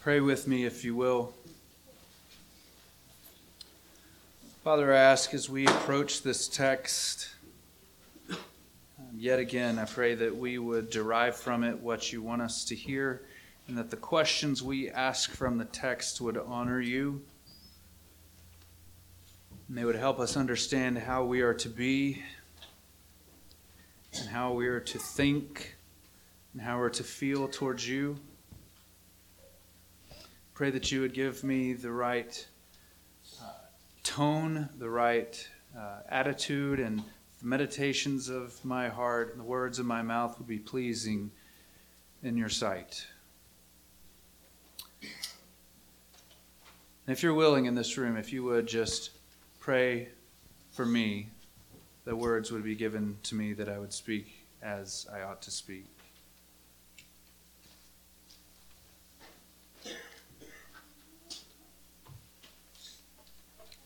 Pray with me, if you will. Father, I ask as we approach this text, um, yet again, I pray that we would derive from it what you want us to hear, and that the questions we ask from the text would honor you. And they would help us understand how we are to be, and how we are to think, and how we're to feel towards you. Pray that you would give me the right uh, tone, the right uh, attitude, and the meditations of my heart and the words of my mouth would be pleasing in your sight. And if you're willing in this room, if you would just pray for me, the words would be given to me that I would speak as I ought to speak.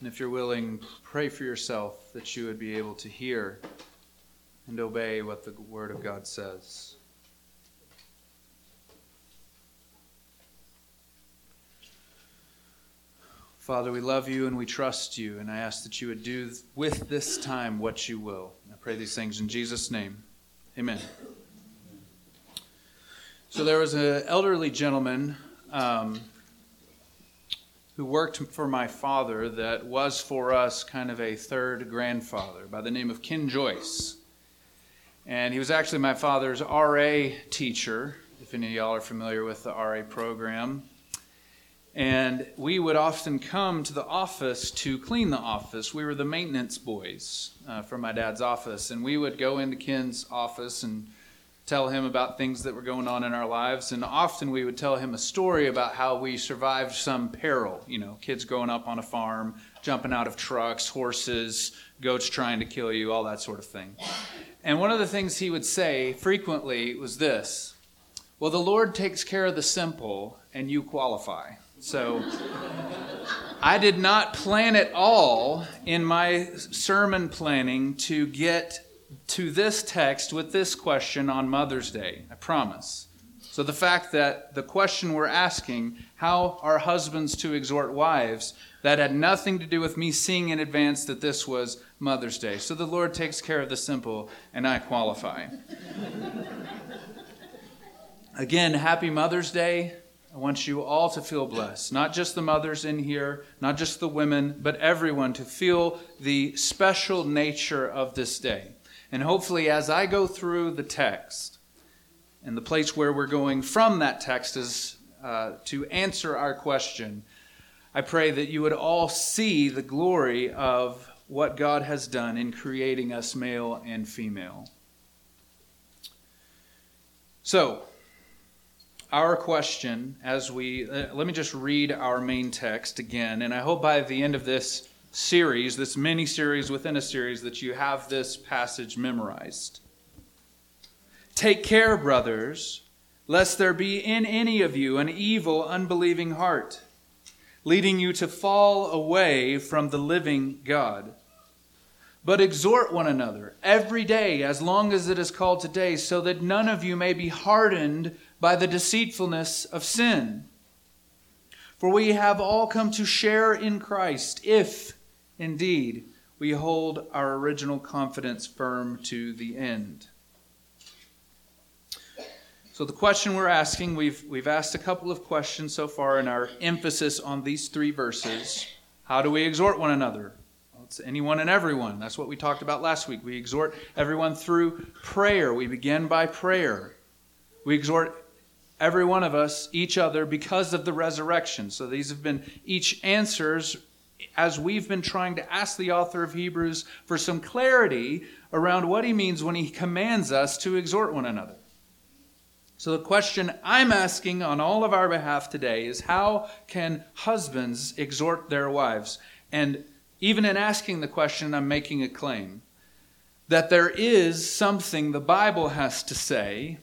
And if you're willing, pray for yourself that you would be able to hear and obey what the Word of God says. Father, we love you and we trust you, and I ask that you would do with this time what you will. I pray these things in Jesus' name. Amen. So there was an elderly gentleman. Um, who worked for my father that was for us kind of a third grandfather by the name of Ken Joyce. And he was actually my father's RA teacher, if any of y'all are familiar with the RA program. And we would often come to the office to clean the office. We were the maintenance boys uh, from my dad's office. And we would go into Ken's office and tell him about things that were going on in our lives. And often we would tell him a story about how we survived some peril. You know, kids growing up on a farm, jumping out of trucks, horses, goats trying to kill you, all that sort of thing. And one of the things he would say frequently was this Well, the Lord takes care of the simple, and you qualify. So I did not plan at all in my sermon planning to get to this text with this question on Mother's Day. I promise. So, the fact that the question we're asking, how are husbands to exhort wives, that had nothing to do with me seeing in advance that this was Mother's Day. So, the Lord takes care of the simple, and I qualify. Again, happy Mother's Day. I want you all to feel blessed. Not just the mothers in here, not just the women, but everyone to feel the special nature of this day. And hopefully, as I go through the text, and the place where we're going from that text is uh, to answer our question, I pray that you would all see the glory of what God has done in creating us male and female. So, our question as we uh, let me just read our main text again, and I hope by the end of this series, this mini series within a series, that you have this passage memorized. Take care, brothers, lest there be in any of you an evil, unbelieving heart, leading you to fall away from the living God. But exhort one another every day, as long as it is called today, so that none of you may be hardened by the deceitfulness of sin. For we have all come to share in Christ, if Indeed, we hold our original confidence firm to the end. So, the question we're asking, we've, we've asked a couple of questions so far in our emphasis on these three verses. How do we exhort one another? Well, it's anyone and everyone. That's what we talked about last week. We exhort everyone through prayer. We begin by prayer. We exhort every one of us, each other, because of the resurrection. So, these have been each answers as we've been trying to ask the author of Hebrews for some clarity around what he means when he commands us to exhort one another. So, the question I'm asking on all of our behalf today is how can husbands exhort their wives? And even in asking the question, I'm making a claim that there is something the Bible has to say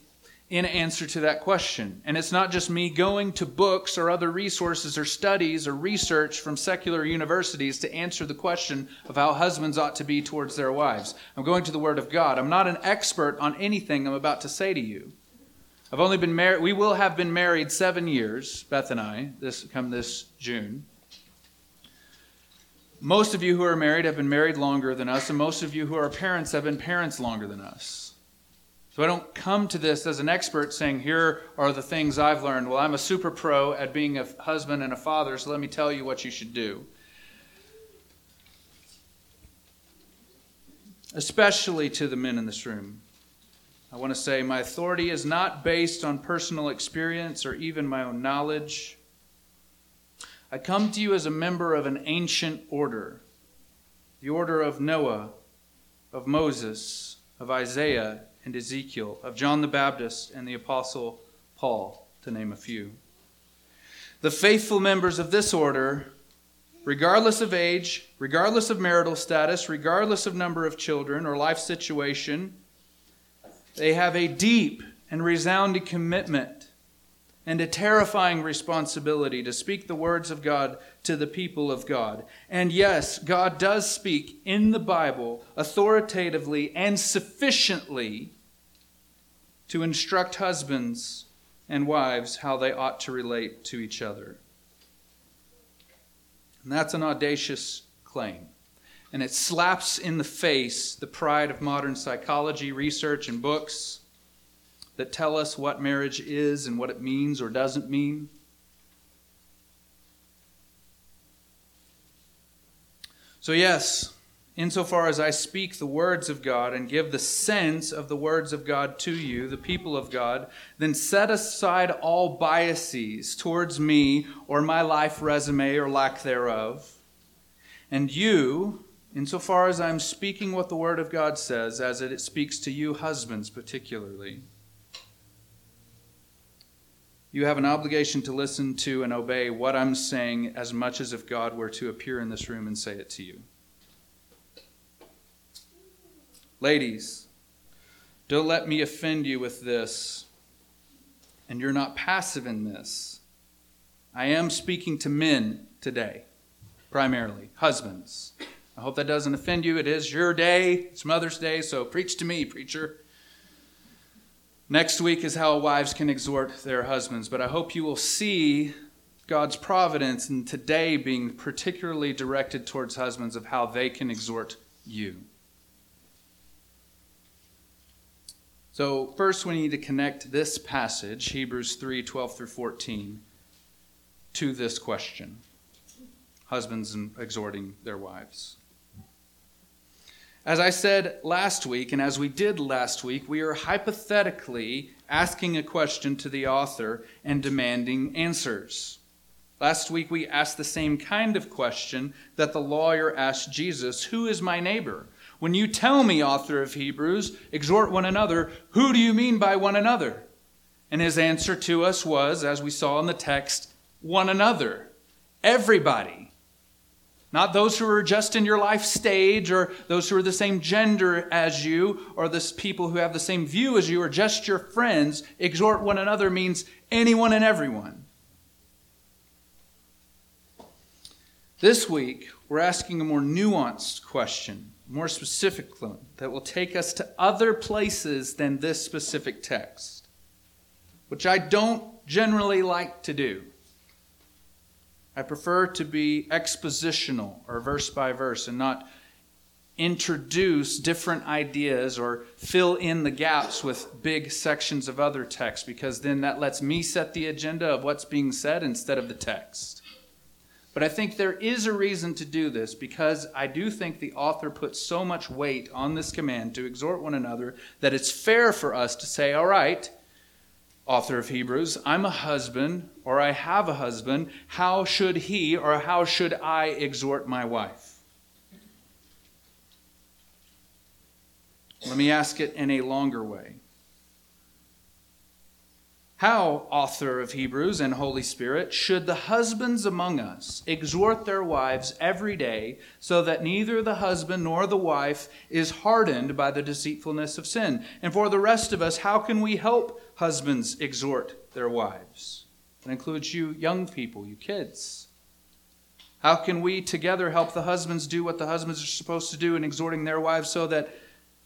in answer to that question. And it's not just me going to books or other resources or studies or research from secular universities to answer the question of how husbands ought to be towards their wives. I'm going to the Word of God. I'm not an expert on anything I'm about to say to you. I've only been married, we will have been married seven years, Beth and I, this come this June. Most of you who are married have been married longer than us, and most of you who are parents have been parents longer than us. I don't come to this as an expert saying, here are the things I've learned. Well, I'm a super pro at being a husband and a father, so let me tell you what you should do. Especially to the men in this room. I want to say my authority is not based on personal experience or even my own knowledge. I come to you as a member of an ancient order, the order of Noah, of Moses, of Isaiah and Ezekiel, of John the Baptist and the Apostle Paul, to name a few. The faithful members of this order, regardless of age, regardless of marital status, regardless of number of children or life situation, they have a deep and resounding commitment and a terrifying responsibility to speak the words of God to the people of God. And yes, God does speak in the Bible authoritatively and sufficiently to instruct husbands and wives how they ought to relate to each other. And that's an audacious claim. And it slaps in the face the pride of modern psychology, research, and books that tell us what marriage is and what it means or doesn't mean. So, yes, insofar as I speak the words of God and give the sense of the words of God to you, the people of God, then set aside all biases towards me or my life resume or lack thereof. And you, insofar as I'm speaking what the Word of God says, as it speaks to you, husbands particularly, you have an obligation to listen to and obey what I'm saying as much as if God were to appear in this room and say it to you. Ladies, don't let me offend you with this, and you're not passive in this. I am speaking to men today, primarily, husbands. I hope that doesn't offend you. It is your day, it's Mother's Day, so preach to me, preacher. Next week is how wives can exhort their husbands, but I hope you will see God's providence in today being particularly directed towards husbands of how they can exhort you. So, first we need to connect this passage, Hebrews 3 12 through 14, to this question husbands exhorting their wives. As I said last week, and as we did last week, we are hypothetically asking a question to the author and demanding answers. Last week, we asked the same kind of question that the lawyer asked Jesus Who is my neighbor? When you tell me, author of Hebrews, exhort one another, who do you mean by one another? And his answer to us was, as we saw in the text, one another. Everybody. Not those who are just in your life stage or those who are the same gender as you or the people who have the same view as you or just your friends. Exhort one another means anyone and everyone. This week, we're asking a more nuanced question, more specific one, that will take us to other places than this specific text, which I don't generally like to do. I prefer to be expositional or verse by verse and not introduce different ideas or fill in the gaps with big sections of other text because then that lets me set the agenda of what's being said instead of the text. But I think there is a reason to do this because I do think the author puts so much weight on this command to exhort one another that it's fair for us to say, all right, author of Hebrews, I'm a husband or I have a husband. How should he or how should I exhort my wife? Let me ask it in a longer way. How, author of Hebrews and Holy Spirit, should the husbands among us exhort their wives every day so that neither the husband nor the wife is hardened by the deceitfulness of sin? And for the rest of us, how can we help husbands exhort their wives? That includes you young people, you kids. How can we together help the husbands do what the husbands are supposed to do in exhorting their wives so that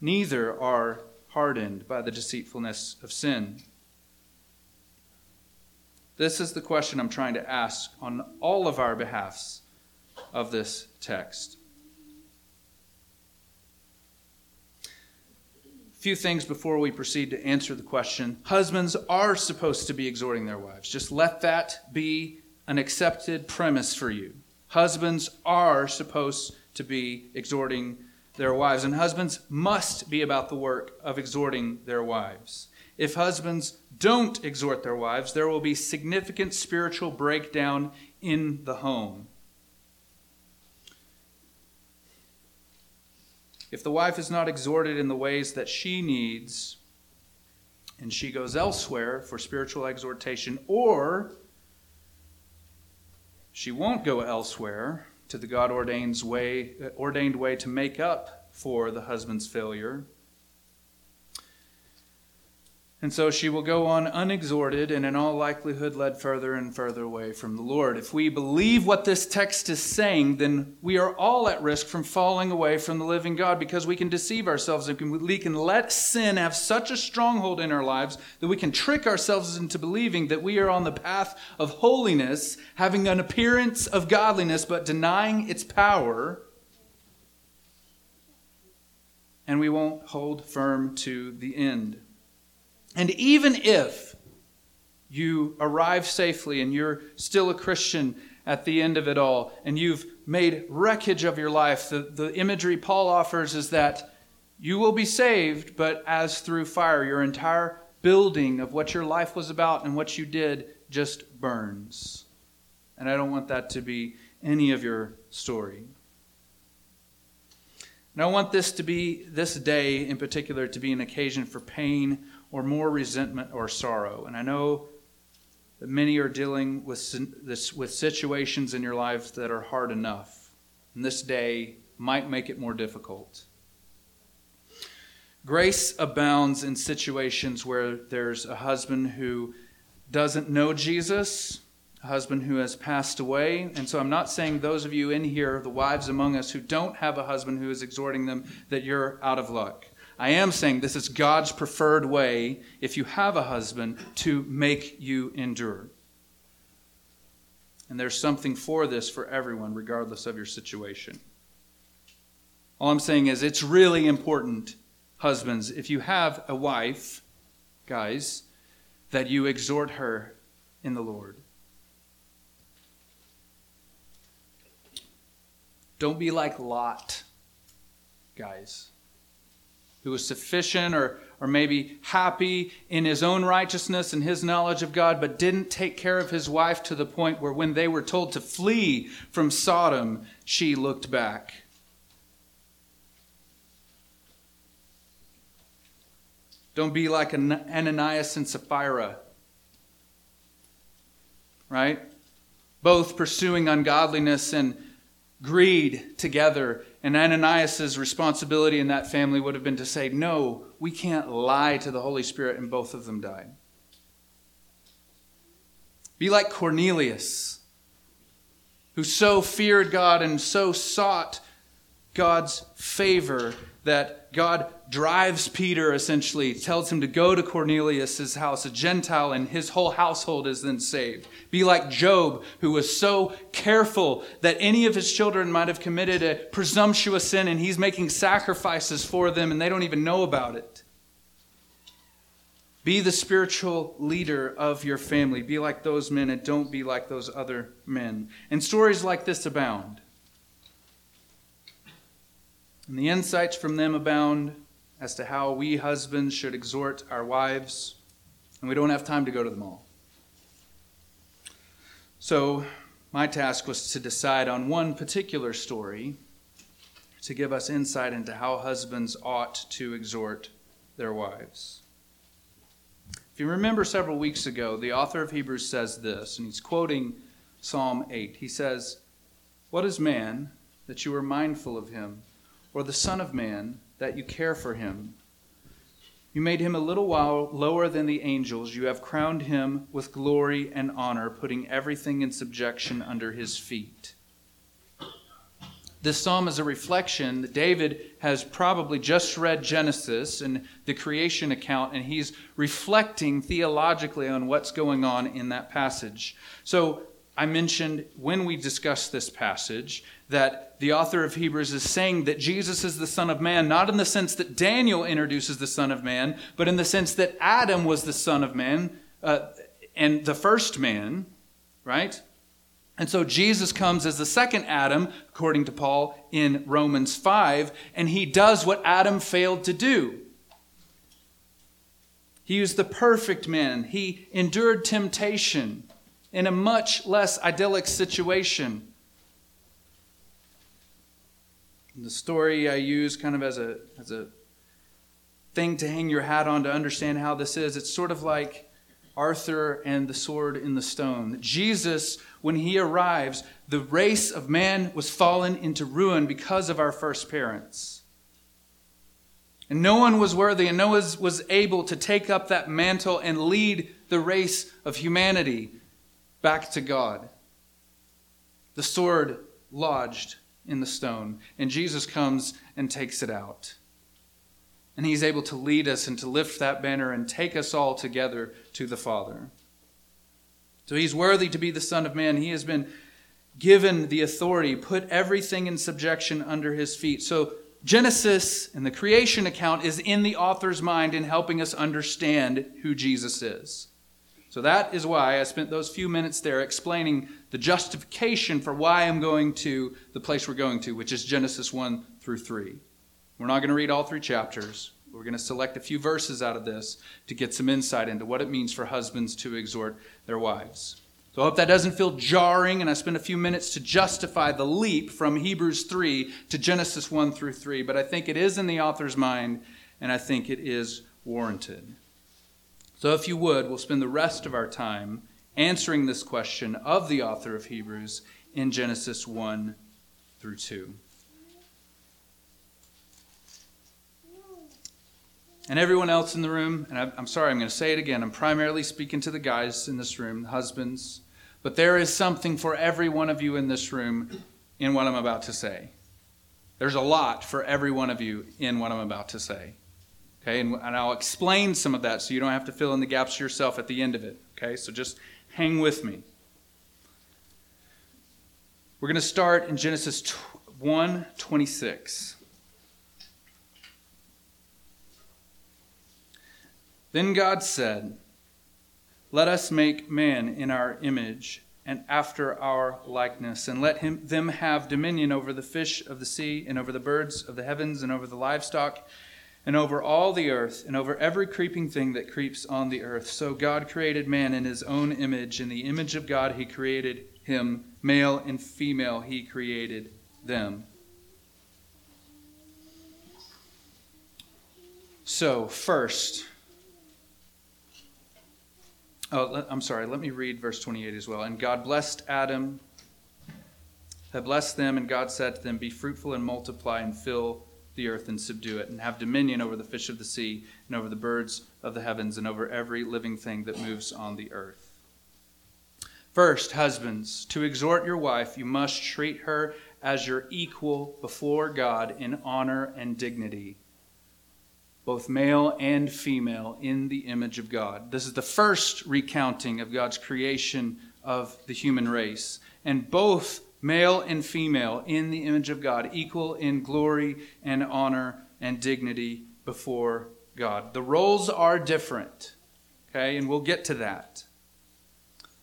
neither are hardened by the deceitfulness of sin? This is the question I'm trying to ask on all of our behalfs of this text. Few things before we proceed to answer the question. Husbands are supposed to be exhorting their wives. Just let that be an accepted premise for you. Husbands are supposed to be exhorting their wives, and husbands must be about the work of exhorting their wives. If husbands don't exhort their wives, there will be significant spiritual breakdown in the home. If the wife is not exhorted in the ways that she needs, and she goes elsewhere for spiritual exhortation, or she won't go elsewhere to the God ordained way, ordained way to make up for the husband's failure, and so she will go on unexhorted and in all likelihood led further and further away from the Lord. If we believe what this text is saying, then we are all at risk from falling away from the living God because we can deceive ourselves and we can let sin have such a stronghold in our lives that we can trick ourselves into believing that we are on the path of holiness, having an appearance of godliness but denying its power. And we won't hold firm to the end. And even if you arrive safely and you're still a Christian at the end of it all, and you've made wreckage of your life, the, the imagery Paul offers is that you will be saved, but as through fire, your entire building of what your life was about and what you did just burns. And I don't want that to be any of your story. And I want this to be, this day in particular, to be an occasion for pain or more resentment or sorrow. And I know that many are dealing with, this, with situations in your lives that are hard enough. And this day might make it more difficult. Grace abounds in situations where there's a husband who doesn't know Jesus, a husband who has passed away. And so I'm not saying those of you in here, the wives among us who don't have a husband who is exhorting them, that you're out of luck. I am saying this is God's preferred way, if you have a husband, to make you endure. And there's something for this for everyone, regardless of your situation. All I'm saying is it's really important, husbands, if you have a wife, guys, that you exhort her in the Lord. Don't be like Lot, guys who was sufficient or, or maybe happy in his own righteousness and his knowledge of God, but didn't take care of his wife to the point where when they were told to flee from Sodom, she looked back. Don't be like Ananias and Sapphira, right? Both pursuing ungodliness and greed together and Ananias' responsibility in that family would have been to say, No, we can't lie to the Holy Spirit, and both of them died. Be like Cornelius, who so feared God and so sought God's favor that God drives Peter essentially, tells him to go to Cornelius' house, a Gentile, and his whole household is then saved. Be like Job, who was so careful that any of his children might have committed a presumptuous sin, and he's making sacrifices for them, and they don't even know about it. Be the spiritual leader of your family. Be like those men, and don't be like those other men. And stories like this abound. And the insights from them abound as to how we husbands should exhort our wives, and we don't have time to go to them all. So, my task was to decide on one particular story to give us insight into how husbands ought to exhort their wives. If you remember several weeks ago, the author of Hebrews says this, and he's quoting Psalm 8. He says, What is man that you are mindful of him? Or the Son of Man, that you care for him. You made him a little while lower than the angels. You have crowned him with glory and honor, putting everything in subjection under his feet. This psalm is a reflection that David has probably just read Genesis and the creation account, and he's reflecting theologically on what's going on in that passage. So, I mentioned when we discussed this passage that the author of Hebrews is saying that Jesus is the Son of Man, not in the sense that Daniel introduces the Son of Man, but in the sense that Adam was the Son of Man uh, and the first man, right? And so Jesus comes as the second Adam, according to Paul in Romans 5, and he does what Adam failed to do. He was the perfect man. He endured temptation in a much less idyllic situation. The story I use kind of as a, as a thing to hang your hat on to understand how this is, it's sort of like Arthur and the sword in the stone. Jesus, when he arrives, the race of man was fallen into ruin because of our first parents. And no one was worthy, and no one was able to take up that mantle and lead the race of humanity back to God. The sword lodged in the stone, and Jesus comes and takes it out. And he's able to lead us and to lift that banner and take us all together to the Father. So he's worthy to be the Son of Man. He has been given the authority, put everything in subjection under his feet. So Genesis and the creation account is in the author's mind in helping us understand who Jesus is. So that is why I spent those few minutes there explaining the justification for why I'm going to the place we're going to, which is Genesis 1 through 3. We're not going to read all three chapters. We're going to select a few verses out of this to get some insight into what it means for husbands to exhort their wives. So I hope that doesn't feel jarring, and I spent a few minutes to justify the leap from Hebrews 3 to Genesis 1 through 3, but I think it is in the author's mind, and I think it is warranted. So if you would, we'll spend the rest of our time answering this question of the author of Hebrews in Genesis 1 through 2. and everyone else in the room, and I'm sorry, I'm going to say it again. I'm primarily speaking to the guys in this room, the husbands, but there is something for every one of you in this room in what I'm about to say. There's a lot for every one of you in what I'm about to say. Okay, and, and I'll explain some of that so you don't have to fill in the gaps yourself at the end of it. Okay, so just hang with me. We're going to start in Genesis 1 26. Then God said, Let us make man in our image and after our likeness, and let him, them have dominion over the fish of the sea, and over the birds of the heavens, and over the livestock, and over all the earth, and over every creeping thing that creeps on the earth. So God created man in his own image. In the image of God, he created him. Male and female, he created them. So, first, Oh, I'm sorry. Let me read verse 28 as well. And God blessed Adam, had blessed them, and God said to them, Be fruitful and multiply and fill the earth and subdue it, and have dominion over the fish of the sea, and over the birds of the heavens, and over every living thing that moves on the earth. First, husbands, to exhort your wife, you must treat her as your equal before God in honor and dignity both male and female, in the image of God. This is the first recounting of God's creation of the human race. And both male and female, in the image of God, equal in glory and honor and dignity before God. The roles are different, okay, and we'll get to that.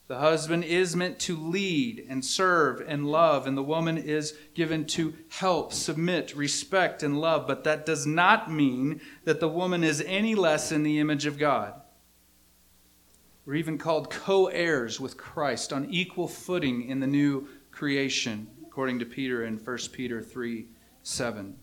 The husband is meant to lead and serve and love, and the woman is given to help, submit, respect, and love. But that does not mean that the woman is any less in the image of God. We're even called co heirs with Christ on equal footing in the new creation, according to Peter in 1 Peter 3 7.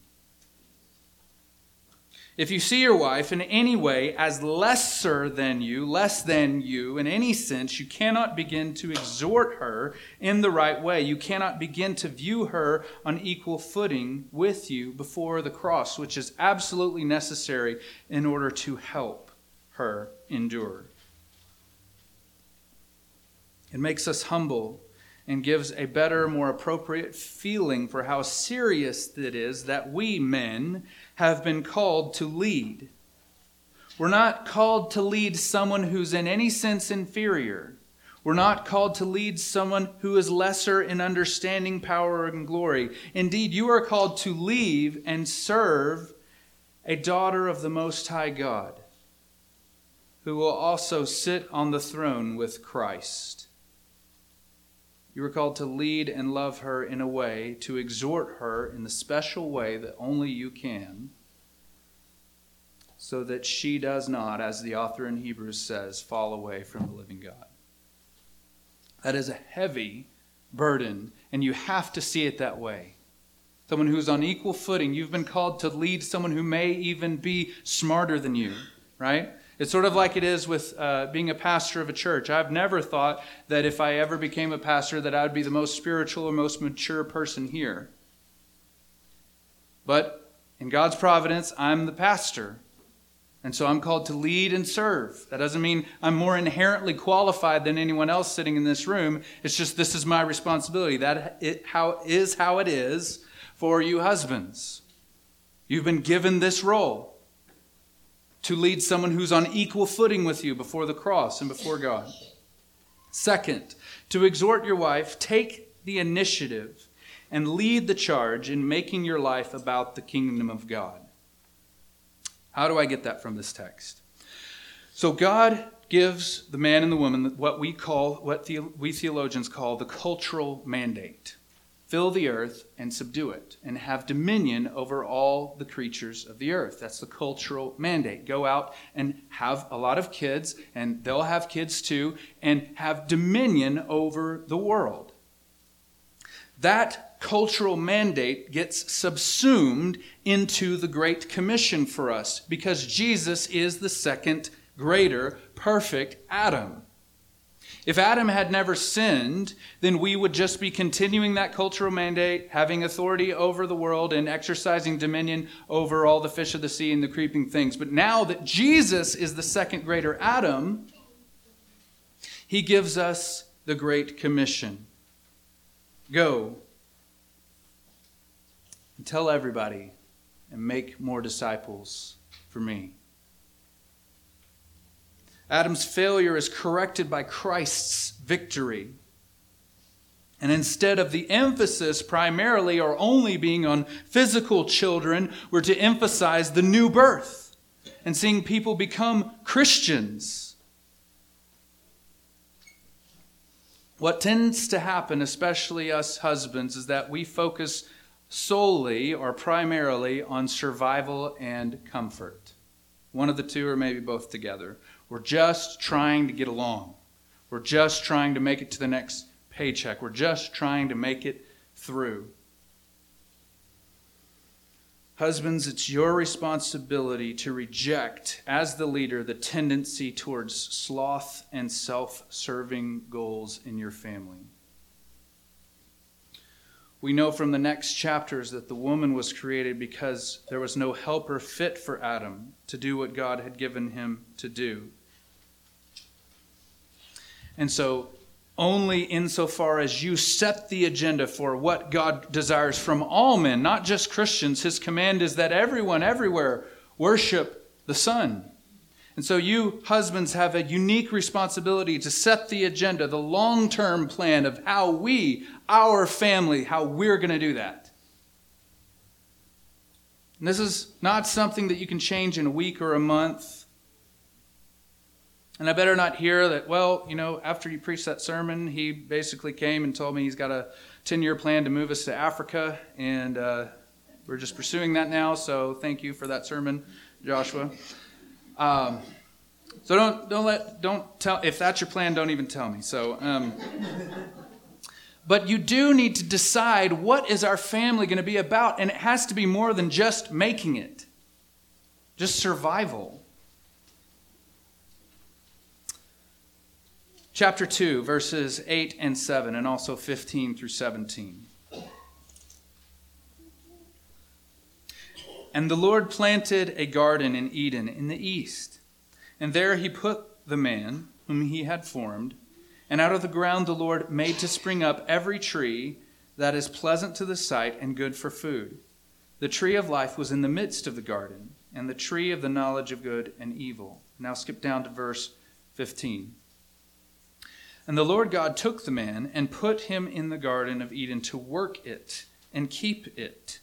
If you see your wife in any way as lesser than you, less than you in any sense, you cannot begin to exhort her in the right way. You cannot begin to view her on equal footing with you before the cross, which is absolutely necessary in order to help her endure. It makes us humble and gives a better, more appropriate feeling for how serious it is that we men have been called to lead. We're not called to lead someone who's in any sense inferior. We're not called to lead someone who is lesser in understanding, power, and glory. Indeed, you are called to leave and serve a daughter of the Most High God, who will also sit on the throne with Christ. You are called to lead and love her in a way, to exhort her in the special way that only you can, so that she does not, as the author in Hebrews says, fall away from the living God. That is a heavy burden, and you have to see it that way. Someone who's on equal footing. You've been called to lead someone who may even be smarter than you, right? It's sort of like it is with uh, being a pastor of a church. I've never thought that if I ever became a pastor that I would be the most spiritual or most mature person here. But in God's providence, I'm the pastor. And so I'm called to lead and serve. That doesn't mean I'm more inherently qualified than anyone else sitting in this room. It's just this is my responsibility. That it, how, is how it is for you husbands. You've been given this role to lead someone who's on equal footing with you before the cross and before God. Second, to exhort your wife, take the initiative and lead the charge in making your life about the kingdom of God. How do I get that from this text? So, God gives the man and the woman what we call, what the, we theologians call the cultural mandate fill the earth and subdue it, and have dominion over all the creatures of the earth. That's the cultural mandate. Go out and have a lot of kids, and they'll have kids too, and have dominion over the world. That cultural mandate gets subsumed into the Great Commission for us because Jesus is the second greater, perfect Adam. If Adam had never sinned, then we would just be continuing that cultural mandate, having authority over the world and exercising dominion over all the fish of the sea and the creeping things. But now that Jesus is the second greater Adam, he gives us the Great Commission Go and tell everybody and make more disciples for me. Adam's failure is corrected by Christ's victory. And instead of the emphasis primarily or only being on physical children, we're to emphasize the new birth and seeing people become Christians. What tends to happen, especially us husbands, is that we focus solely or primarily on survival and comfort. One of the two, or maybe both together. We're just trying to get along. We're just trying to make it to the next paycheck. We're just trying to make it through. Husbands, it's your responsibility to reject, as the leader, the tendency towards sloth and self serving goals in your family. We know from the next chapters that the woman was created because there was no helper fit for Adam to do what God had given him to do. And so, only insofar as you set the agenda for what God desires from all men, not just Christians, his command is that everyone, everywhere, worship the Son. And so, you husbands have a unique responsibility to set the agenda, the long term plan of how we, our family, how we're going to do that. And this is not something that you can change in a week or a month. And I better not hear that, well, you know, after you preached that sermon, he basically came and told me he's got a 10 year plan to move us to Africa. And uh, we're just pursuing that now. So thank you for that sermon, Joshua. Um, so don't, don't let, don't tell, if that's your plan, don't even tell me. So, um, but you do need to decide what is our family going to be about. And it has to be more than just making it, just survival. Chapter 2, verses 8 and 7, and also 15 through 17. And the Lord planted a garden in Eden in the east, and there he put the man whom he had formed. And out of the ground the Lord made to spring up every tree that is pleasant to the sight and good for food. The tree of life was in the midst of the garden, and the tree of the knowledge of good and evil. Now skip down to verse 15. And the Lord God took the man and put him in the garden of Eden to work it and keep it.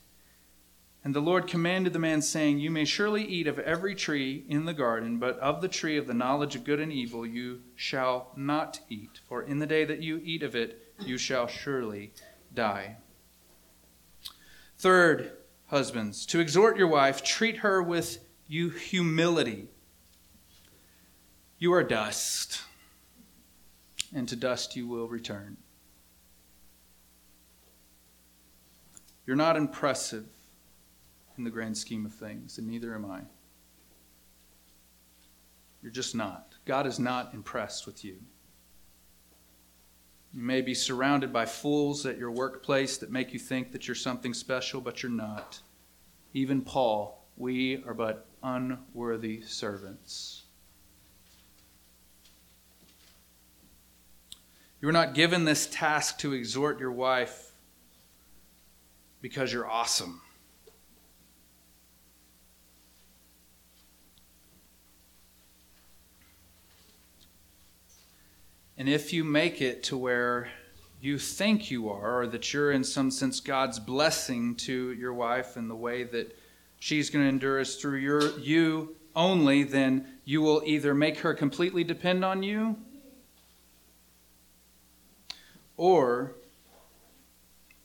And the Lord commanded the man, saying, You may surely eat of every tree in the garden, but of the tree of the knowledge of good and evil you shall not eat. For in the day that you eat of it, you shall surely die. Third, husbands, to exhort your wife, treat her with you humility. You are dust, and to dust you will return. You're not impressive in the grand scheme of things, and neither am I. You're just not. God is not impressed with you. You may be surrounded by fools at your workplace that make you think that you're something special, but you're not. Even Paul, we are but unworthy servants. You are not given this task to exhort your wife because you're awesome. And if you make it to where you think you are, or that you're in some sense God's blessing to your wife in the way that she's going to endure us through your, you only, then you will either make her completely depend on you or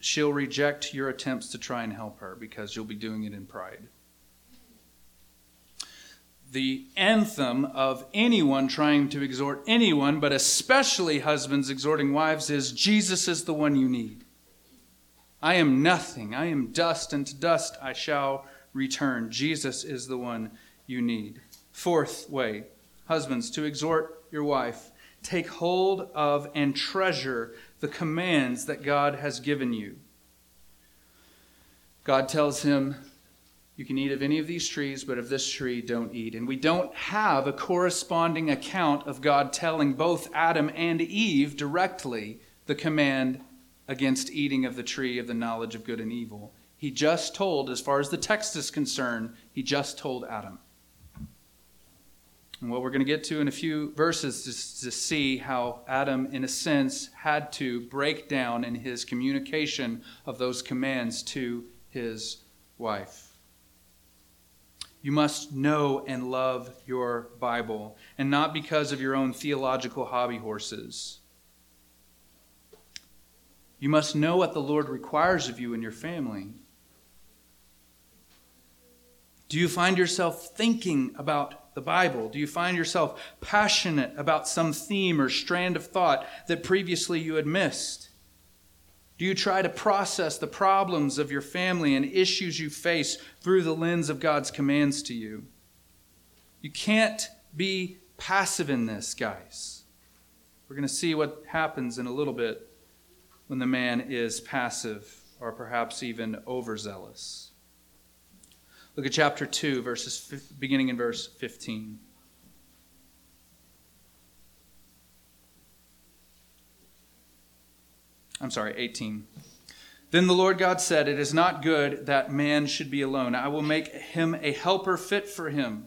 she'll reject your attempts to try and help her because you'll be doing it in pride the anthem of anyone trying to exhort anyone, but especially husbands exhorting wives, is Jesus is the one you need. I am nothing. I am dust, and to dust I shall return. Jesus is the one you need. Fourth way, husbands, to exhort your wife, take hold of and treasure the commands that God has given you. God tells him, you can eat of any of these trees, but of this tree don't eat. And we don't have a corresponding account of God telling both Adam and Eve directly the command against eating of the tree of the knowledge of good and evil. He just told, as far as the text is concerned, he just told Adam. And what we're going to get to in a few verses is to see how Adam, in a sense, had to break down in his communication of those commands to his wife. You must know and love your Bible, and not because of your own theological hobby horses. You must know what the Lord requires of you and your family. Do you find yourself thinking about the Bible? Do you find yourself passionate about some theme or strand of thought that previously you had missed? Do you try to process the problems of your family and issues you face through the lens of God's commands to you? You can't be passive in this, guys. We're going to see what happens in a little bit when the man is passive or perhaps even overzealous. Look at chapter 2, verses beginning in verse 15. I'm sorry, 18. Then the Lord God said, It is not good that man should be alone. I will make him a helper fit for him.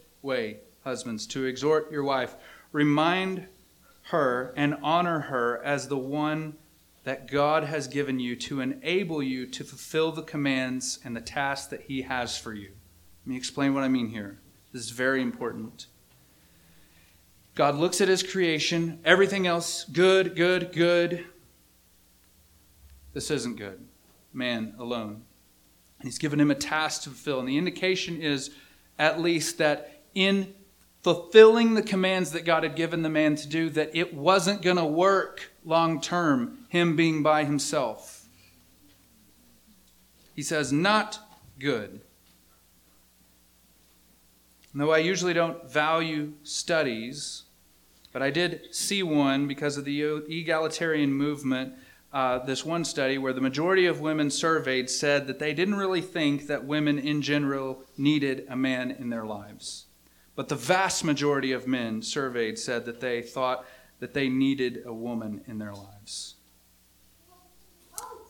way, husbands, to exhort your wife. Remind her and honor her as the one that God has given you to enable you to fulfill the commands and the tasks that He has for you. Let me explain what I mean here. This is very important. God looks at His creation, everything else, good, good, good. This isn't good. Man alone. And He's given him a task to fulfill. And the indication is at least that in fulfilling the commands that God had given the man to do, that it wasn't going to work long term, him being by himself. He says, not good. Though I usually don't value studies, but I did see one because of the egalitarian movement. Uh, this one study where the majority of women surveyed said that they didn't really think that women in general needed a man in their lives. But the vast majority of men surveyed said that they thought that they needed a woman in their lives.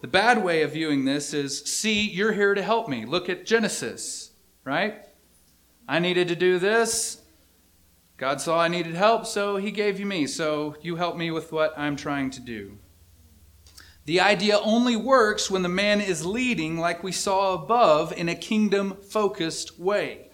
The bad way of viewing this is see, you're here to help me. Look at Genesis, right? I needed to do this. God saw I needed help, so he gave you me. So you help me with what I'm trying to do. The idea only works when the man is leading, like we saw above, in a kingdom focused way.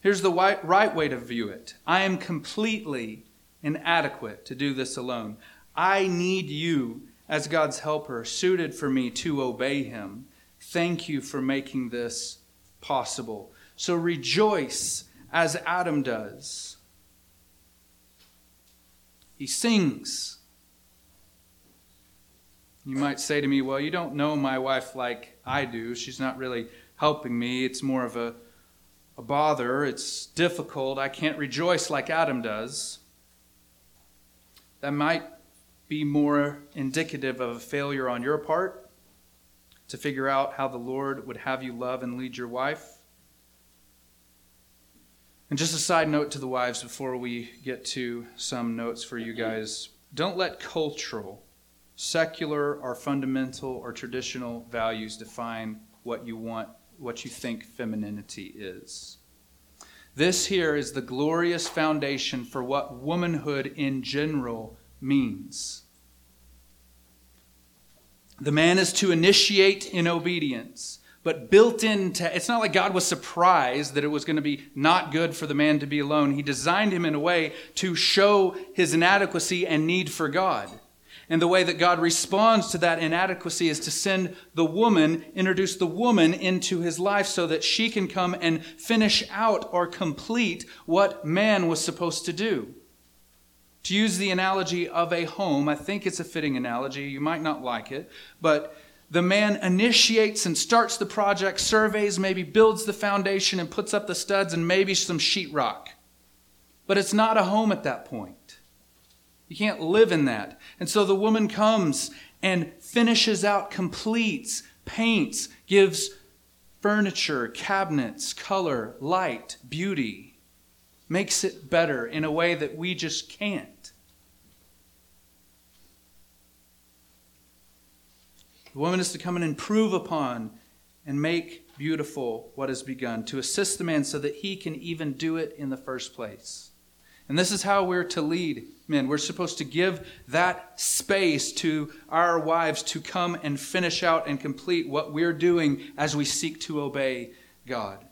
Here's the right way to view it I am completely inadequate to do this alone. I need you as God's helper, suited for me to obey him. Thank you for making this possible. So rejoice as Adam does. He sings. You might say to me, Well, you don't know my wife like I do. She's not really helping me. It's more of a a bother, it's difficult, I can't rejoice like Adam does, that might be more indicative of a failure on your part to figure out how the Lord would have you love and lead your wife. And just a side note to the wives before we get to some notes for you guys don't let cultural, secular, or fundamental or traditional values define what you want what you think femininity is. This here is the glorious foundation for what womanhood in general means. The man is to initiate in obedience, but built into it's not like God was surprised that it was going to be not good for the man to be alone. He designed him in a way to show his inadequacy and need for God. And the way that God responds to that inadequacy is to send the woman, introduce the woman into his life so that she can come and finish out or complete what man was supposed to do. To use the analogy of a home, I think it's a fitting analogy. You might not like it, but the man initiates and starts the project, surveys, maybe builds the foundation and puts up the studs and maybe some sheetrock. But it's not a home at that point. You can't live in that. And so the woman comes and finishes out, completes, paints, gives furniture, cabinets, color, light, beauty, makes it better in a way that we just can't. The woman is to come and improve upon and make beautiful what has begun, to assist the man so that he can even do it in the first place. And this is how we're to lead men. We're supposed to give that space to our wives to come and finish out and complete what we're doing as we seek to obey God.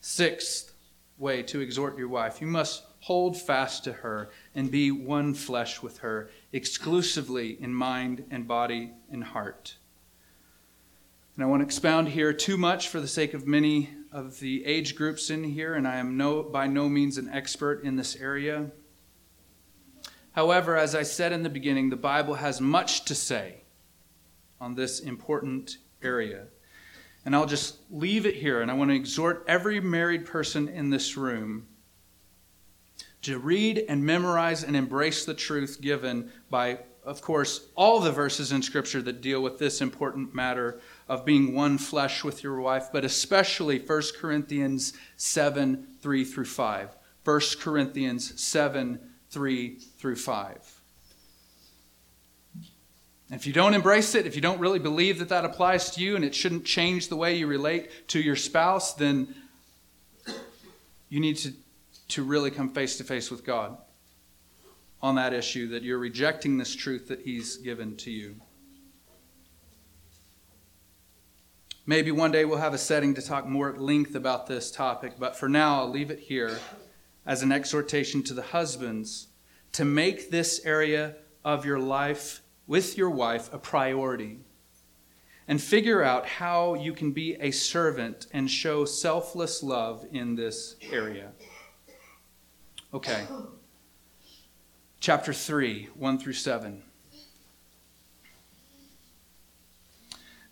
Sixth way to exhort your wife you must hold fast to her and be one flesh with her, exclusively in mind and body and heart. And I want to expound here too much for the sake of many of the age groups in here, and I am no, by no means an expert in this area. However, as I said in the beginning, the Bible has much to say on this important area. And I'll just leave it here, and I want to exhort every married person in this room to read and memorize and embrace the truth given by, of course, all the verses in Scripture that deal with this important matter of being one flesh with your wife, but especially 1 Corinthians 7 3 through 5. 1 Corinthians 7 3 through 5. If you don't embrace it, if you don't really believe that that applies to you and it shouldn't change the way you relate to your spouse, then you need to to really come face to face with God on that issue, that you're rejecting this truth that He's given to you. Maybe one day we'll have a setting to talk more at length about this topic, but for now I'll leave it here as an exhortation to the husbands to make this area of your life with your wife a priority and figure out how you can be a servant and show selfless love in this area. Okay. Chapter 3, 1 through 7.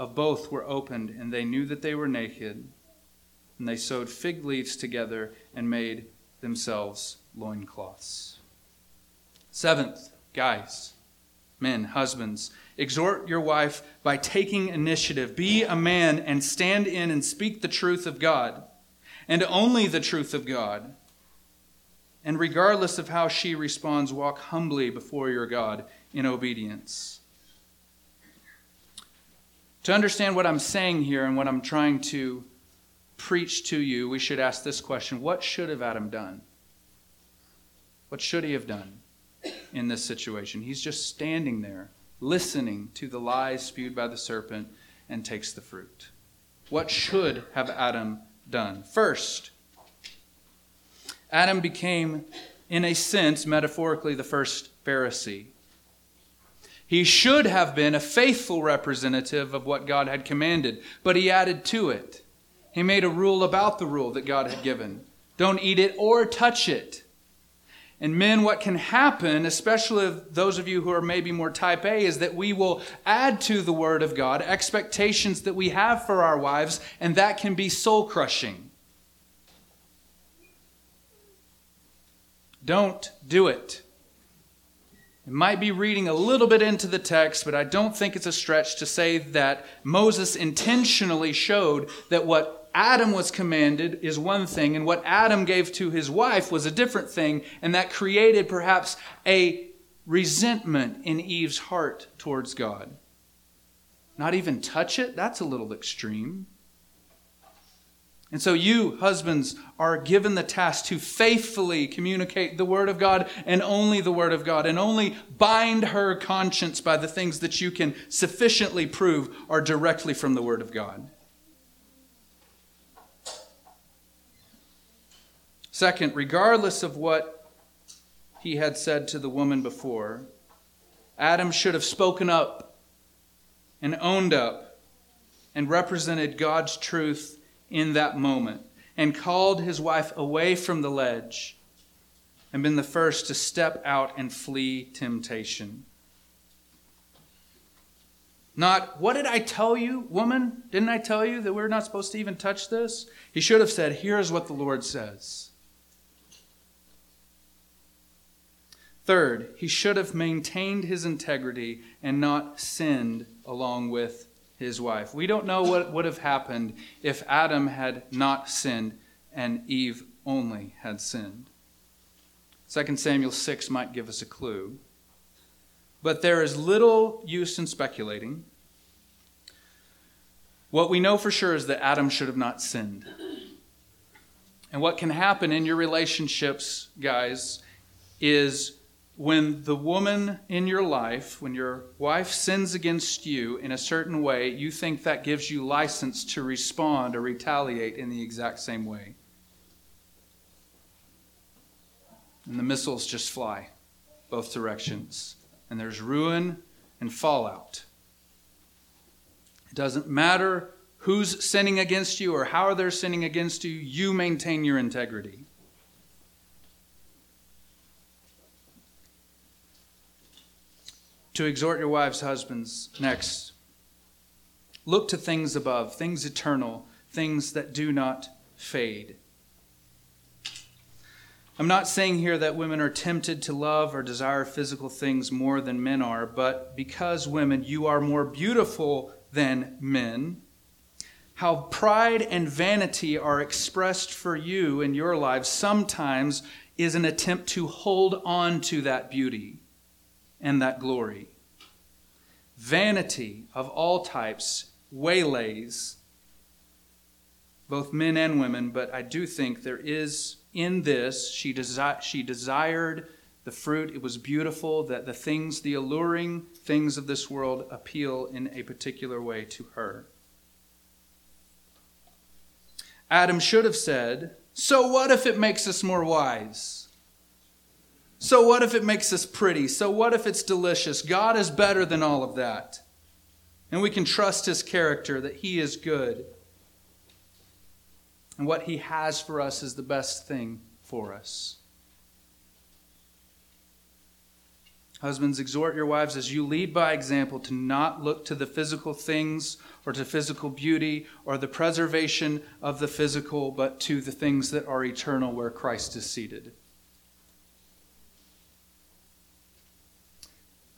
of both were opened, and they knew that they were naked. And they sewed fig leaves together and made themselves loincloths. Seventh, guys, men, husbands, exhort your wife by taking initiative. Be a man and stand in and speak the truth of God, and only the truth of God. And regardless of how she responds, walk humbly before your God in obedience. To understand what I'm saying here and what I'm trying to preach to you, we should ask this question What should have Adam done? What should he have done in this situation? He's just standing there, listening to the lies spewed by the serpent, and takes the fruit. What should have Adam done? First, Adam became, in a sense, metaphorically, the first Pharisee. He should have been a faithful representative of what God had commanded, but he added to it. He made a rule about the rule that God had given don't eat it or touch it. And men, what can happen, especially those of you who are maybe more type A, is that we will add to the Word of God expectations that we have for our wives, and that can be soul crushing. Don't do it. It might be reading a little bit into the text, but I don't think it's a stretch to say that Moses intentionally showed that what Adam was commanded is one thing, and what Adam gave to his wife was a different thing, and that created perhaps a resentment in Eve's heart towards God. Not even touch it? That's a little extreme. And so, you, husbands, are given the task to faithfully communicate the Word of God and only the Word of God, and only bind her conscience by the things that you can sufficiently prove are directly from the Word of God. Second, regardless of what he had said to the woman before, Adam should have spoken up and owned up and represented God's truth in that moment and called his wife away from the ledge and been the first to step out and flee temptation. Not, what did I tell you, woman? Didn't I tell you that we're not supposed to even touch this? He should have said, Here's what the Lord says. Third, he should have maintained his integrity and not sinned along with his wife. We don't know what would have happened if Adam had not sinned and Eve only had sinned. 2 Samuel 6 might give us a clue. But there is little use in speculating. What we know for sure is that Adam should have not sinned. And what can happen in your relationships, guys, is when the woman in your life, when your wife sins against you in a certain way, you think that gives you license to respond or retaliate in the exact same way. and the missiles just fly both directions. And there's ruin and fallout. It doesn't matter who's sinning against you or how they're sinning against you, you maintain your integrity. To exhort your wives, husbands, next. Look to things above, things eternal, things that do not fade. I'm not saying here that women are tempted to love or desire physical things more than men are, but because women, you are more beautiful than men, how pride and vanity are expressed for you in your lives sometimes is an attempt to hold on to that beauty and that glory. Vanity of all types waylays both men and women, but I do think there is in this, she, desi- she desired the fruit. It was beautiful that the things, the alluring things of this world, appeal in a particular way to her. Adam should have said, So what if it makes us more wise? So what if it makes us pretty? So what if it's delicious? God is better than all of that. And we can trust his character that he is good. And what he has for us is the best thing for us. Husbands, exhort your wives as you lead by example to not look to the physical things or to physical beauty or the preservation of the physical, but to the things that are eternal where Christ is seated.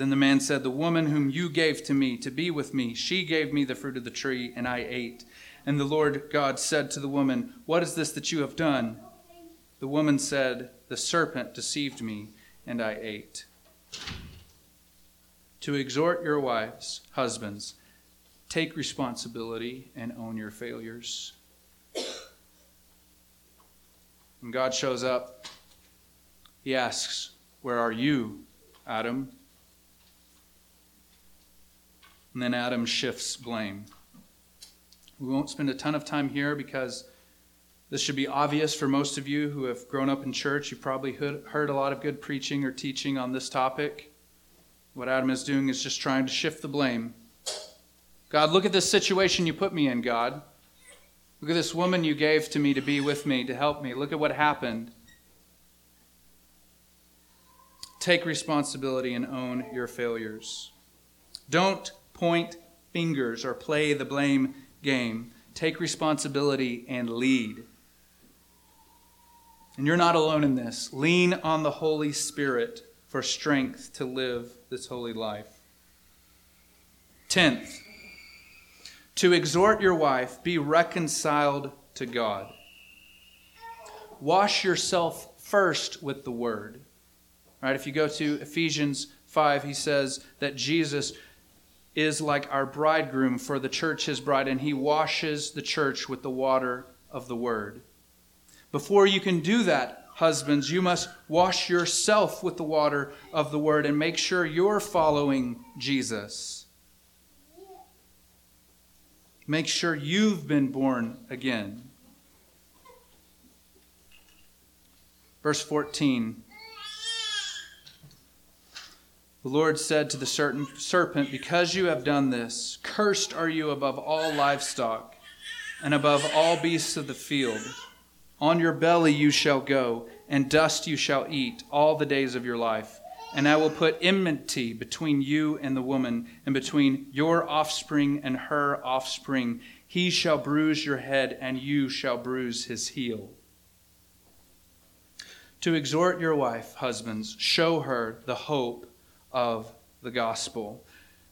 Then the man said, The woman whom you gave to me to be with me, she gave me the fruit of the tree, and I ate. And the Lord God said to the woman, What is this that you have done? The woman said, The serpent deceived me, and I ate. To exhort your wives, husbands, take responsibility and own your failures. When God shows up, he asks, Where are you, Adam? And then Adam shifts blame. We won't spend a ton of time here because this should be obvious for most of you who have grown up in church. You've probably heard a lot of good preaching or teaching on this topic. What Adam is doing is just trying to shift the blame. God, look at this situation you put me in, God. Look at this woman you gave to me to be with me, to help me. Look at what happened. Take responsibility and own your failures. Don't point fingers or play the blame game. Take responsibility and lead. And you're not alone in this. Lean on the Holy Spirit for strength to live this holy life. Tenth, to exhort your wife, be reconciled to God. Wash yourself first with the word. Right? If you go to Ephesians 5, he says that Jesus is like our bridegroom for the church, his bride, and he washes the church with the water of the word. Before you can do that, husbands, you must wash yourself with the water of the word and make sure you're following Jesus. Make sure you've been born again. Verse 14 the Lord said to the serpent, Because you have done this, cursed are you above all livestock and above all beasts of the field. On your belly you shall go, and dust you shall eat all the days of your life. And I will put enmity between you and the woman, and between your offspring and her offspring. He shall bruise your head, and you shall bruise his heel. To exhort your wife, husbands, show her the hope of the gospel.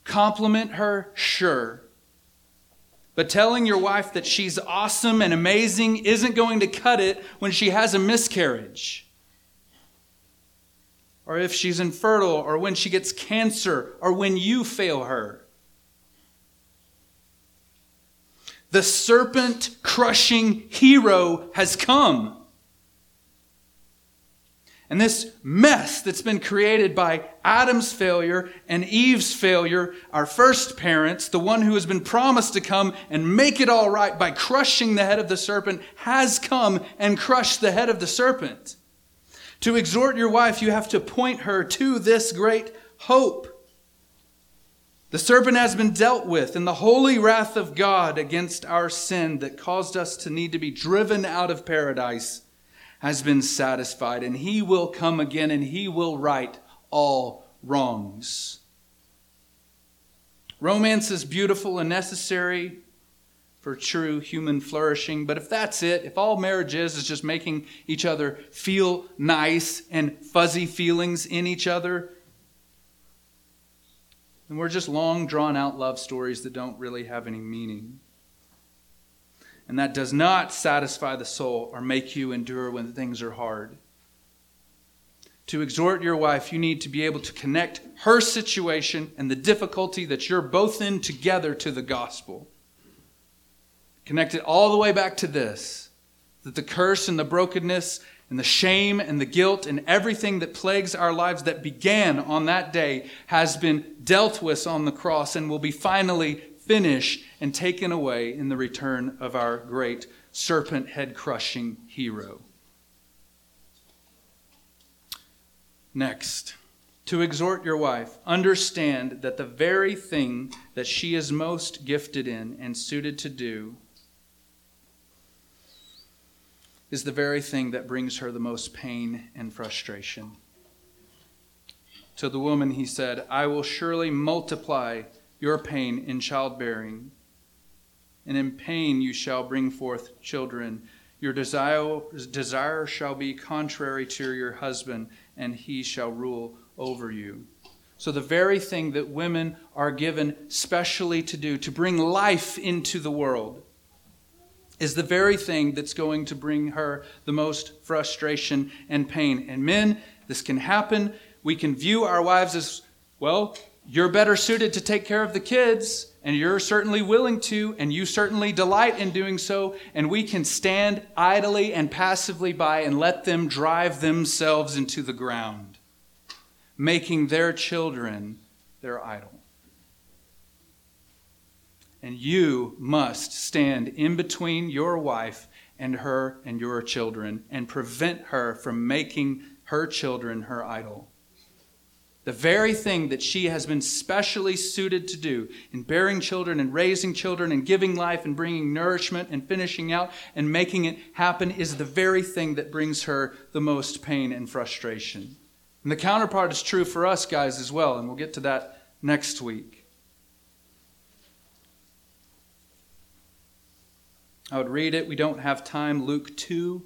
Compliment her, sure. But telling your wife that she's awesome and amazing isn't going to cut it when she has a miscarriage. or if she's infertile, or when she gets cancer, or when you fail her. The serpent crushing hero has come. And this mess that's been created by Adam's failure and Eve's failure, our first parents, the one who has been promised to come and make it all right by crushing the head of the serpent, has come and crushed the head of the serpent. To exhort your wife, you have to point her to this great hope. The serpent has been dealt with, and the holy wrath of God against our sin that caused us to need to be driven out of paradise has been satisfied, and he will come again and he will right all wrongs. Romance is beautiful and necessary for true human flourishing, but if that's it, if all marriage is is just making each other feel nice and fuzzy feelings in each other, then we're just long drawn out love stories that don't really have any meaning and that does not satisfy the soul or make you endure when things are hard. To exhort your wife, you need to be able to connect her situation and the difficulty that you're both in together to the gospel. Connect it all the way back to this that the curse and the brokenness and the shame and the guilt and everything that plagues our lives that began on that day has been dealt with on the cross and will be finally finished and taken away in the return of our great serpent head crushing hero. Next, to exhort your wife, understand that the very thing that she is most gifted in and suited to do is the very thing that brings her the most pain and frustration. To the woman, he said, I will surely multiply your pain in childbearing. And in pain you shall bring forth children. Your desire, desire shall be contrary to your husband, and he shall rule over you. So, the very thing that women are given specially to do, to bring life into the world, is the very thing that's going to bring her the most frustration and pain. And men, this can happen. We can view our wives as, well, you're better suited to take care of the kids, and you're certainly willing to, and you certainly delight in doing so, and we can stand idly and passively by and let them drive themselves into the ground, making their children their idol. And you must stand in between your wife and her and your children and prevent her from making her children her idol the very thing that she has been specially suited to do in bearing children and raising children and giving life and bringing nourishment and finishing out and making it happen is the very thing that brings her the most pain and frustration. And the counterpart is true for us guys as well, and we'll get to that next week. I would read it. We don't have time. Luke 2,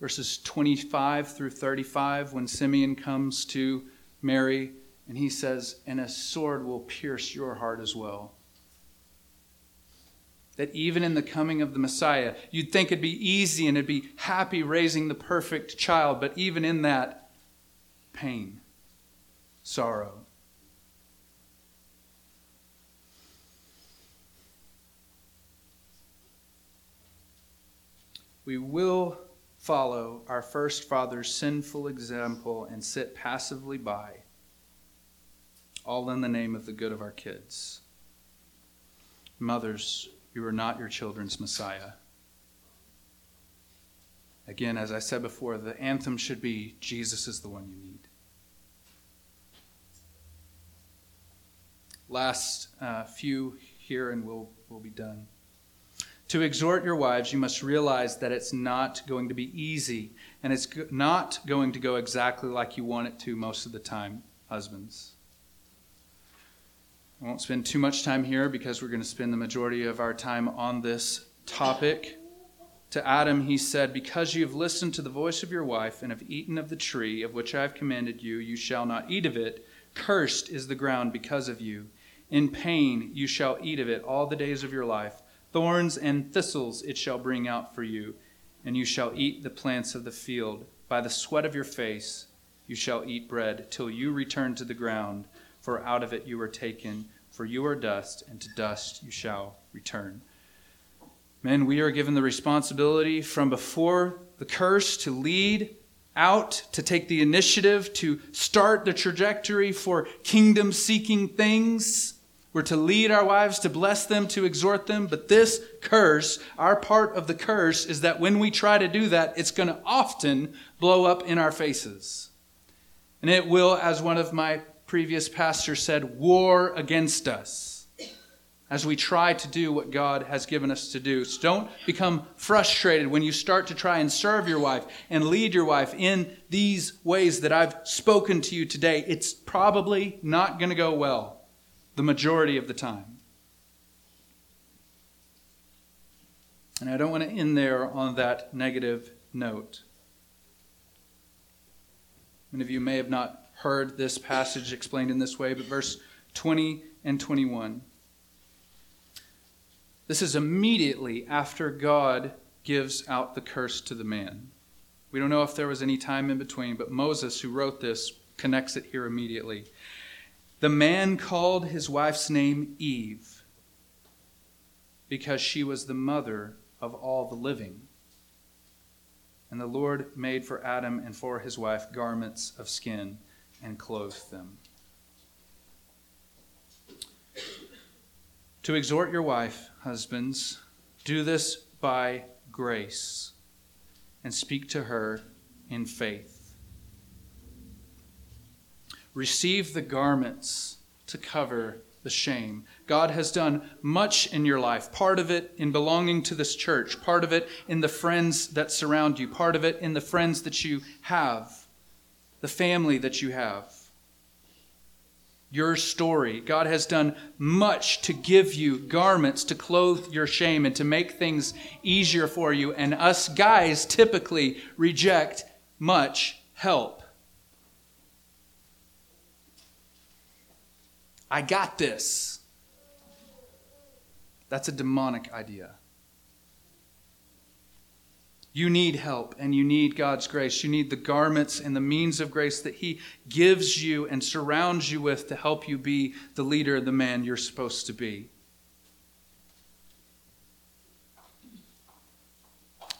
verses 25 through 35, when Simeon comes to Mary, and he says, And a sword will pierce your heart as well. That even in the coming of the Messiah, you'd think it'd be easy and it'd be happy raising the perfect child, but even in that, pain, sorrow. We will follow our first father's sinful example and sit passively by, all in the name of the good of our kids. Mothers, you are not your children's Messiah. Again, as I said before, the anthem should be Jesus is the one you need. Last uh, few here, and we'll, we'll be done. To exhort your wives, you must realize that it's not going to be easy, and it's not going to go exactly like you want it to most of the time, husbands. I won't spend too much time here because we're going to spend the majority of our time on this topic. To Adam, he said, Because you have listened to the voice of your wife and have eaten of the tree of which I have commanded you, you shall not eat of it. Cursed is the ground because of you. In pain you shall eat of it all the days of your life. Thorns and thistles it shall bring out for you, and you shall eat the plants of the field. By the sweat of your face you shall eat bread till you return to the ground, for out of it you were taken, for you are dust, and to dust you shall return. Men, we are given the responsibility from before the curse to lead out, to take the initiative, to start the trajectory for kingdom seeking things. We're to lead our wives, to bless them, to exhort them. But this curse, our part of the curse, is that when we try to do that, it's going to often blow up in our faces. And it will, as one of my previous pastors said, war against us as we try to do what God has given us to do. So don't become frustrated when you start to try and serve your wife and lead your wife in these ways that I've spoken to you today. It's probably not going to go well the majority of the time. And I don't want to end there on that negative note. Many of you may have not heard this passage explained in this way, but verse 20 and 21. This is immediately after God gives out the curse to the man. We don't know if there was any time in between, but Moses, who wrote this, connects it here immediately. The man called his wife's name Eve because she was the mother of all the living. And the Lord made for Adam and for his wife garments of skin and clothed them. To exhort your wife, husbands, do this by grace and speak to her in faith. Receive the garments to cover the shame. God has done much in your life, part of it in belonging to this church, part of it in the friends that surround you, part of it in the friends that you have, the family that you have your story. God has done much to give you garments to clothe your shame and to make things easier for you. And us guys typically reject much help. I got this. That's a demonic idea. You need help and you need God's grace. You need the garments and the means of grace that He gives you and surrounds you with to help you be the leader, the man you're supposed to be.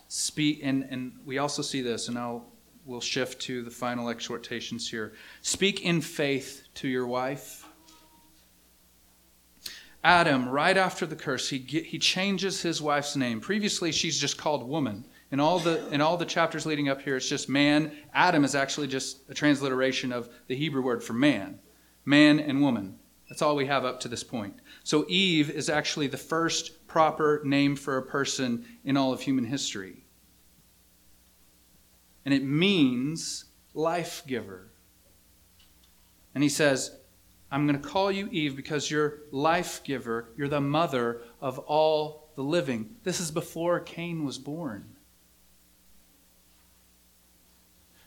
Speak, and, and we also see this, and I'll we'll shift to the final exhortations here. Speak in faith to your wife. Adam, right after the curse, he, he changes his wife's name. Previously, she's just called woman. In all the in all the chapters leading up here, it's just man. Adam is actually just a transliteration of the Hebrew word for man, man and woman. That's all we have up to this point. So Eve is actually the first proper name for a person in all of human history. And it means life giver. And he says, I'm going to call you Eve because you're life giver. You're the mother of all the living. This is before Cain was born.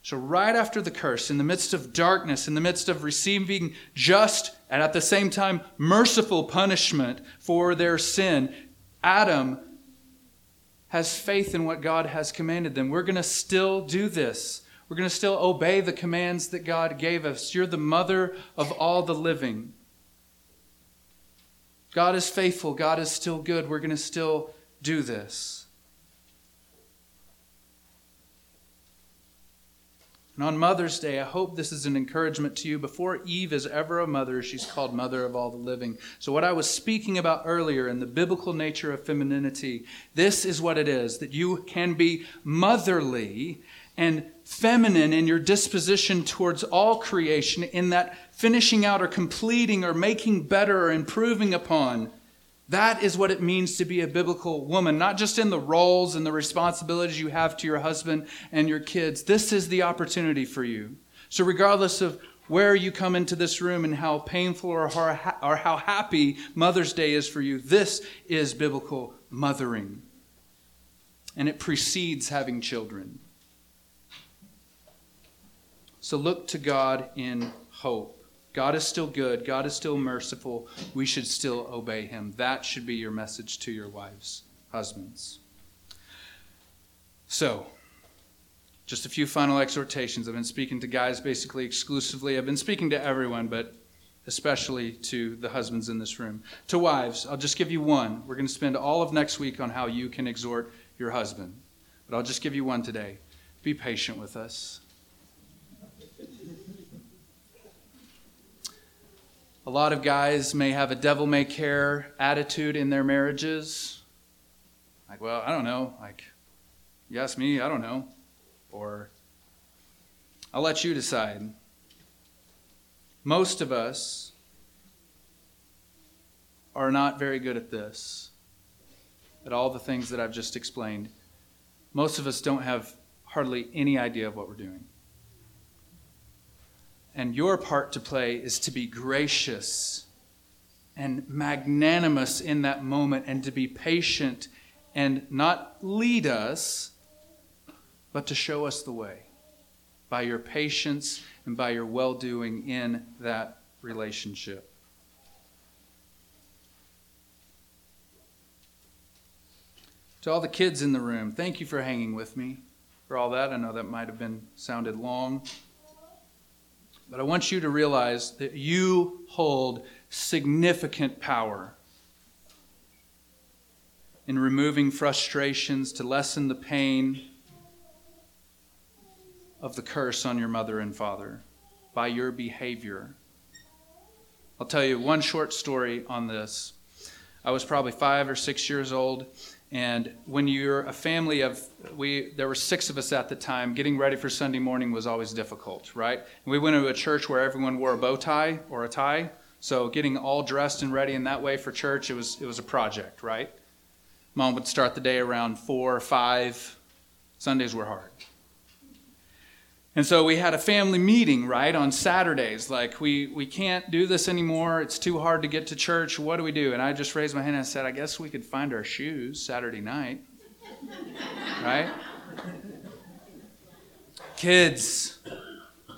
So, right after the curse, in the midst of darkness, in the midst of receiving just and at the same time merciful punishment for their sin, Adam has faith in what God has commanded them. We're going to still do this. We're going to still obey the commands that God gave us. You're the mother of all the living. God is faithful. God is still good. We're going to still do this. And on Mother's Day, I hope this is an encouragement to you. Before Eve is ever a mother, she's called Mother of all the living. So, what I was speaking about earlier in the biblical nature of femininity, this is what it is that you can be motherly and feminine in your disposition towards all creation, in that finishing out or completing or making better or improving upon that is what it means to be a biblical woman, not just in the roles and the responsibilities you have to your husband and your kids. This is the opportunity for you. So, regardless of where you come into this room and how painful or how, or how happy Mother's Day is for you, this is biblical mothering. And it precedes having children. So, look to God in hope. God is still good. God is still merciful. We should still obey him. That should be your message to your wives, husbands. So, Just a few final exhortations. I've been speaking to guys basically exclusively. I've been speaking to everyone, but especially to the husbands in this room. To wives, I'll just give you one. We're going to spend all of next week on how you can exhort your husband. But I'll just give you one today. Be patient with us. A lot of guys may have a devil may care attitude in their marriages. Like, well, I don't know. Like, you ask me, I don't know. Or, I'll let you decide. Most of us are not very good at this, at all the things that I've just explained. Most of us don't have hardly any idea of what we're doing. And your part to play is to be gracious and magnanimous in that moment and to be patient and not lead us, but to show us the way by your patience and by your well doing in that relationship. To all the kids in the room, thank you for hanging with me for all that. I know that might have been sounded long. But I want you to realize that you hold significant power in removing frustrations to lessen the pain of the curse on your mother and father by your behavior. I'll tell you one short story on this. I was probably five or six years old, and when you're a family of, we, there were six of us at the time, getting ready for Sunday morning was always difficult, right? And we went to a church where everyone wore a bow tie or a tie. So getting all dressed and ready in that way for church, it was, it was a project, right? Mom would start the day around four or five. Sundays were hard. And so we had a family meeting, right, on Saturdays. Like, we, we can't do this anymore. It's too hard to get to church. What do we do? And I just raised my hand and I said, I guess we could find our shoes Saturday night. right? Kids,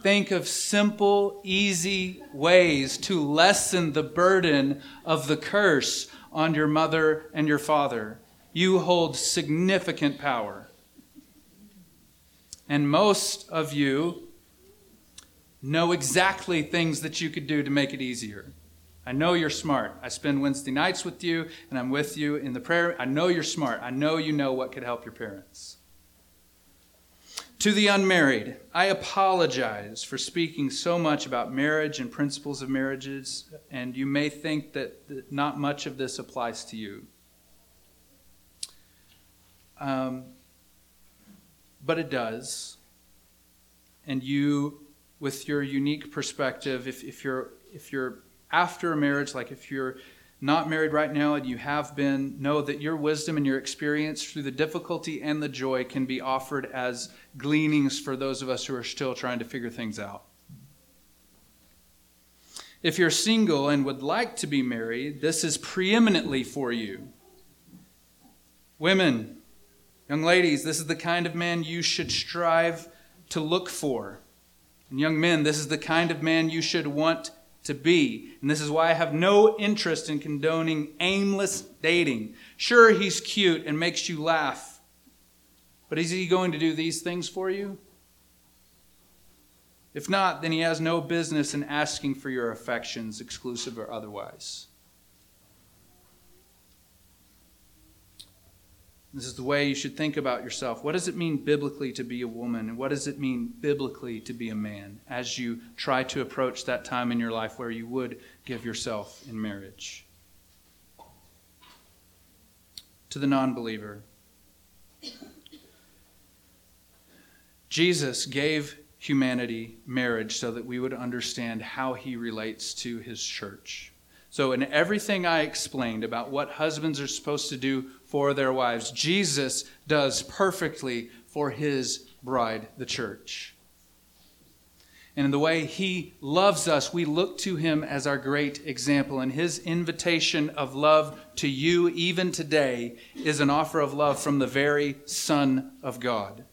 think of simple, easy ways to lessen the burden of the curse on your mother and your father. You hold significant power. And most of you know exactly things that you could do to make it easier. I know you're smart. I spend Wednesday nights with you, and I'm with you in the prayer. I know you're smart. I know you know what could help your parents. To the unmarried, I apologize for speaking so much about marriage and principles of marriages, and you may think that not much of this applies to you. Um, but it does. And you, with your unique perspective, if, if you're if you're after a marriage, like if you're not married right now and you have been, know that your wisdom and your experience through the difficulty and the joy can be offered as gleanings for those of us who are still trying to figure things out. If you're single and would like to be married, this is preeminently for you. Women, Young ladies, this is the kind of man you should strive to look for. And young men, this is the kind of man you should want to be. And this is why I have no interest in condoning aimless dating. Sure, he's cute and makes you laugh, but is he going to do these things for you? If not, then he has no business in asking for your affections, exclusive or otherwise. This is the way you should think about yourself. What does it mean biblically to be a woman? And what does it mean biblically to be a man as you try to approach that time in your life where you would give yourself in marriage? To the non believer, Jesus gave humanity marriage so that we would understand how he relates to his church. So, in everything I explained about what husbands are supposed to do for their wives, Jesus does perfectly for his bride, the church. And in the way he loves us, we look to him as our great example. And his invitation of love to you, even today, is an offer of love from the very Son of God.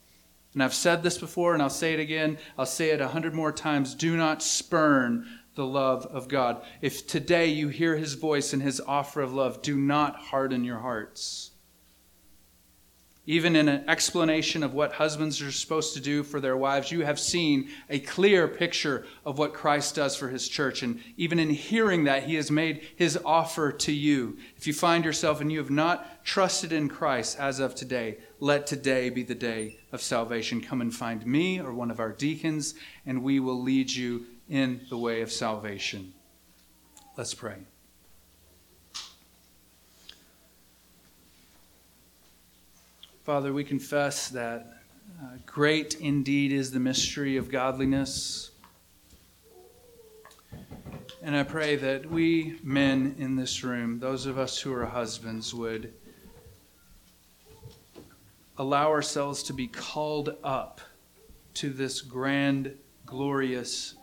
And I've said this before, and I'll say it again. I'll say it a hundred more times. Do not spurn the love of God. If today you hear his voice and his offer of love, do not harden your hearts. Even in an explanation of what husbands are supposed to do for their wives, you have seen a clear picture of what Christ does for his church. And even in hearing that, he has made his offer to you. If you find yourself and you have not trusted in Christ as of today, let today be the day of salvation. Come and find me or one of our deacons, and we will lead you in the way of salvation. Let's pray. Father, we confess that uh, great indeed is the mystery of godliness. And I pray that we men in this room, those of us who are husbands, would allow ourselves to be called up to this grand, glorious,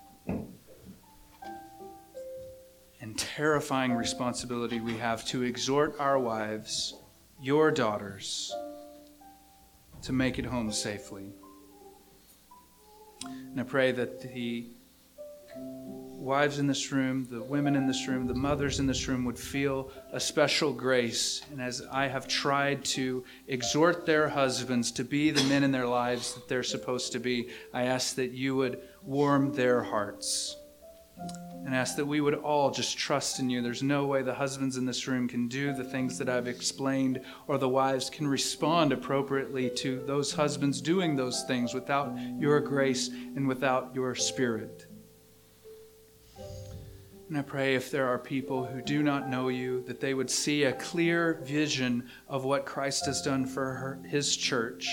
and terrifying responsibility we have to exhort our wives, your daughters, to make it home safely. And I pray that the wives in this room, the women in this room, the mothers in this room would feel a special grace. And as I have tried to exhort their husbands to be the men in their lives that they're supposed to be, I ask that you would warm their hearts and ask that we would all just trust in you. There's no way the husbands in this room can do the things that I've explained, or the wives can respond appropriately to those husbands doing those things without your grace and without your spirit. And I pray if there are people who do not know you, that they would see a clear vision of what Christ has done for her, his church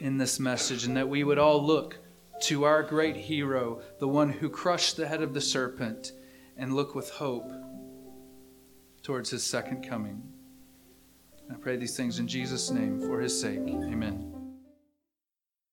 in this message, and that we would all look to our great hero, the one who crushed the head of the serpent, and look with hope towards his second coming. I pray these things in Jesus' name for his sake. Amen.